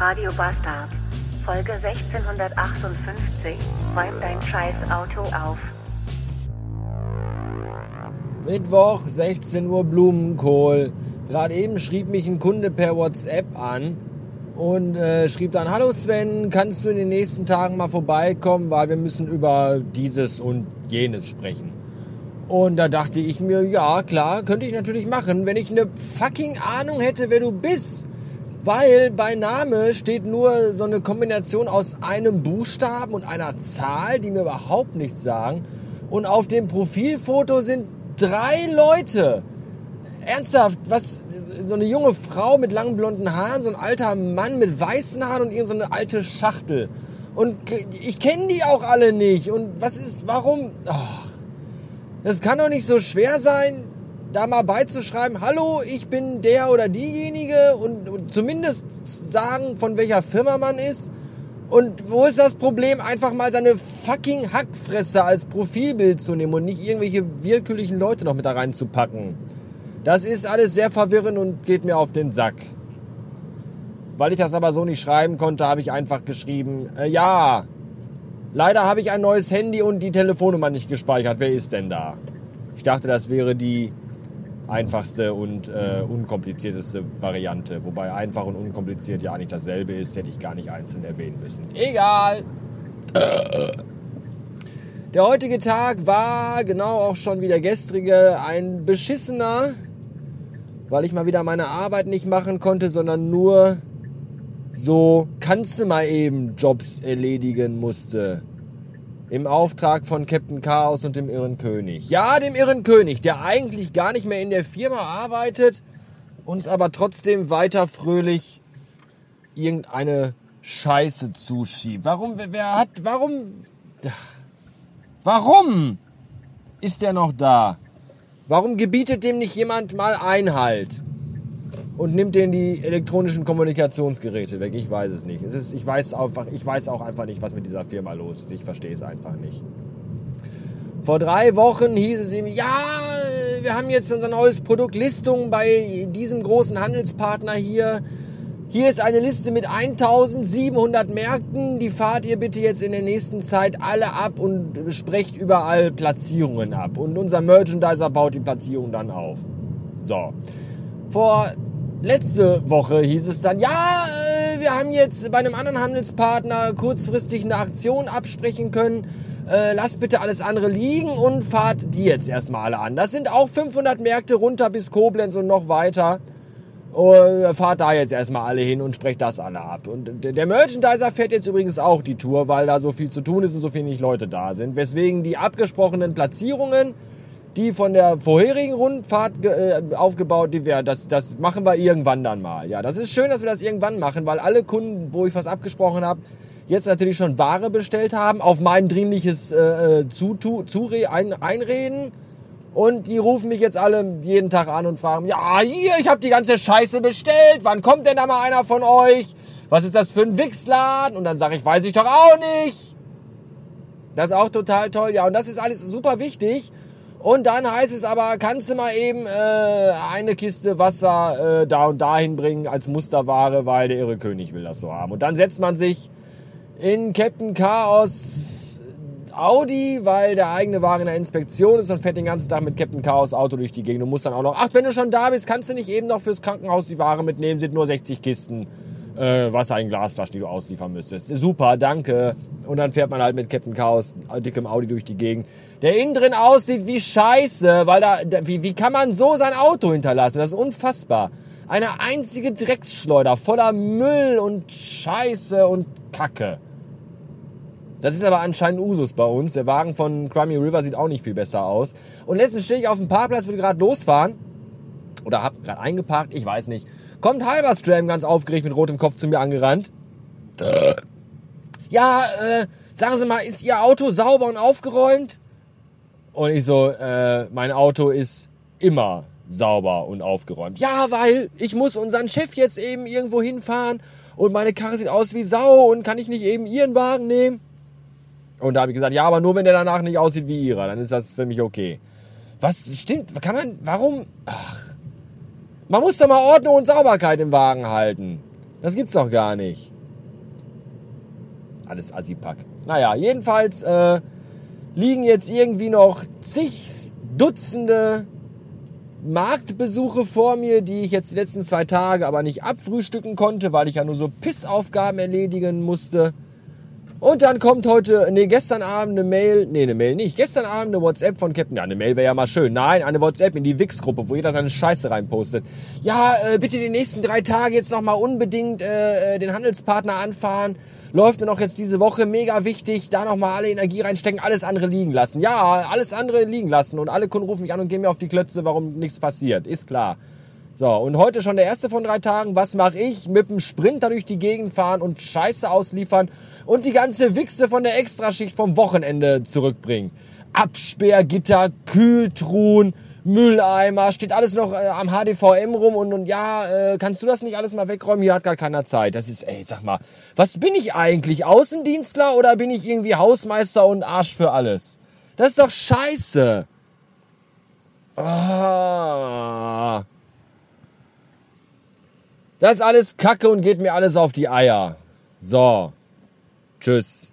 Radio Bastard. Folge 1658. Räum dein scheiß Auto auf. Mittwoch, 16 Uhr Blumenkohl. Gerade eben schrieb mich ein Kunde per WhatsApp an und äh, schrieb dann, hallo Sven, kannst du in den nächsten Tagen mal vorbeikommen, weil wir müssen über dieses und jenes sprechen. Und da dachte ich mir, ja klar, könnte ich natürlich machen, wenn ich eine fucking Ahnung hätte, wer du bist. Weil bei Name steht nur so eine Kombination aus einem Buchstaben und einer Zahl, die mir überhaupt nichts sagen. Und auf dem Profilfoto sind drei Leute. Ernsthaft, was, so eine junge Frau mit langen blonden Haaren, so ein alter Mann mit weißen Haaren und irgendeine so alte Schachtel. Und ich kenne die auch alle nicht. Und was ist, warum? Ach, das kann doch nicht so schwer sein, da mal beizuschreiben, hallo, ich bin der oder diejenige und, und zumindest sagen, von welcher Firma man ist. Und wo ist das Problem, einfach mal seine fucking Hackfresse als Profilbild zu nehmen und nicht irgendwelche willkürlichen Leute noch mit da reinzupacken? Das ist alles sehr verwirrend und geht mir auf den Sack. Weil ich das aber so nicht schreiben konnte, habe ich einfach geschrieben, äh, ja, leider habe ich ein neues Handy und die Telefonnummer nicht gespeichert. Wer ist denn da? Ich dachte, das wäre die einfachste und äh, unkomplizierteste Variante. Wobei einfach und unkompliziert ja nicht dasselbe ist, hätte ich gar nicht einzeln erwähnen müssen. Egal. Der heutige Tag war, genau auch schon wie der gestrige, ein beschissener, weil ich mal wieder meine Arbeit nicht machen konnte, sondern nur so kannst du mal eben Jobs erledigen musste. Im Auftrag von Captain Chaos und dem Irren König. Ja, dem Irren König, der eigentlich gar nicht mehr in der Firma arbeitet, uns aber trotzdem weiter fröhlich irgendeine Scheiße zuschiebt. Warum, wer, hat, warum, warum ist der noch da? Warum gebietet dem nicht jemand mal Einhalt? Und nimmt denen die elektronischen Kommunikationsgeräte weg. Ich weiß es nicht. Es ist, ich, weiß einfach, ich weiß auch einfach nicht, was mit dieser Firma los ist. Ich verstehe es einfach nicht. Vor drei Wochen hieß es ihm, ja, wir haben jetzt für unser neues Produkt Listung bei diesem großen Handelspartner hier. Hier ist eine Liste mit 1700 Märkten. Die fahrt ihr bitte jetzt in der nächsten Zeit alle ab und sprecht überall Platzierungen ab. Und unser Merchandiser baut die Platzierung dann auf. So. Vor letzte Woche hieß es dann, ja, äh, wir haben jetzt bei einem anderen Handelspartner kurzfristig eine Aktion absprechen können. Äh, lasst bitte alles andere liegen und fahrt die jetzt erstmal alle an. Das sind auch 500 Märkte runter bis Koblenz und noch weiter. Uh, fahrt da jetzt erstmal alle hin und sprecht das alle ab. Und der Merchandiser fährt jetzt übrigens auch die Tour, weil da so viel zu tun ist und so wenig Leute da sind. Weswegen die abgesprochenen Platzierungen die von der vorherigen Rundfahrt äh, aufgebaut, die wir, das, das machen wir irgendwann dann mal. Ja, das ist schön, dass wir das irgendwann machen, weil alle Kunden, wo ich was abgesprochen habe, jetzt natürlich schon Ware bestellt haben, auf mein dringliches äh, äh Zure zu, ein, Einreden. Und die rufen mich jetzt alle jeden Tag an und fragen, ja, hier, ich habe die ganze Scheiße bestellt, wann kommt denn da mal einer von euch? Was ist das für ein Wichsladen? Und dann sage ich, weiß ich doch auch nicht. Das ist auch total toll, ja. Und das ist alles super wichtig. Und dann heißt es aber, kannst du mal eben äh, eine Kiste Wasser äh, da und dahin bringen als Musterware, weil der irre König will das so haben. Und dann setzt man sich in Captain Chaos Audi, weil der eigene Wagen in der Inspektion ist und fährt den ganzen Tag mit Captain Chaos Auto durch die Gegend und muss dann auch noch, ach, wenn du schon da bist, kannst du nicht eben noch fürs Krankenhaus die Ware mitnehmen, sind nur 60 Kisten äh, Wasser in Glasflaschen, die du ausliefern müsstest. Super, danke. Und dann fährt man halt mit Captain Chaos dickem Audi durch die Gegend. Der innen drin aussieht wie Scheiße, weil da, wie, wie kann man so sein Auto hinterlassen? Das ist unfassbar. Eine einzige Drecksschleuder voller Müll und Scheiße und Kacke. Das ist aber anscheinend Usus bei uns. Der Wagen von Crimey River sieht auch nicht viel besser aus. Und letztens stehe ich auf dem Parkplatz, will gerade losfahren. Oder hab gerade eingeparkt, ich weiß nicht. Kommt Halberstram ganz aufgeregt mit rotem Kopf zu mir angerannt. Ja, äh, sagen Sie mal, ist Ihr Auto sauber und aufgeräumt? Und ich so, äh, mein Auto ist immer sauber und aufgeräumt. Ja, weil ich muss unseren Chef jetzt eben irgendwo hinfahren und meine Karre sieht aus wie Sau und kann ich nicht eben Ihren Wagen nehmen? Und da habe ich gesagt, ja, aber nur wenn der danach nicht aussieht wie Ihrer, dann ist das für mich okay. Was stimmt? Kann man, warum? Ach, man muss doch mal Ordnung und Sauberkeit im Wagen halten. Das gibt's doch gar nicht. Alles Assipack. Naja, jedenfalls äh, liegen jetzt irgendwie noch zig Dutzende Marktbesuche vor mir, die ich jetzt die letzten zwei Tage aber nicht abfrühstücken konnte, weil ich ja nur so Pissaufgaben erledigen musste. Und dann kommt heute, nee, gestern Abend eine Mail, nee, eine Mail nicht, gestern Abend eine WhatsApp von Captain, ja, eine Mail wäre ja mal schön. Nein, eine WhatsApp in die Wix-Gruppe, wo jeder seine Scheiße reinpostet. Ja, äh, bitte die nächsten drei Tage jetzt nochmal unbedingt äh, den Handelspartner anfahren. Läuft mir noch jetzt diese Woche, mega wichtig, da nochmal alle Energie reinstecken, alles andere liegen lassen. Ja, alles andere liegen lassen und alle Kunden rufen mich an und gehen mir auf die Klötze, warum nichts passiert. Ist klar. So, und heute schon der erste von drei Tagen. Was mache ich? Mit dem Sprinter durch die Gegend fahren und Scheiße ausliefern und die ganze Wichse von der Extraschicht vom Wochenende zurückbringen. Absperrgitter, Kühltruhen, Mülleimer, steht alles noch äh, am HDVM rum und, und ja, äh, kannst du das nicht alles mal wegräumen? Hier hat gar keiner Zeit. Das ist, ey, sag mal, was bin ich eigentlich? Außendienstler oder bin ich irgendwie Hausmeister und Arsch für alles? Das ist doch scheiße. Ah. Das ist alles Kacke und geht mir alles auf die Eier. So. Tschüss.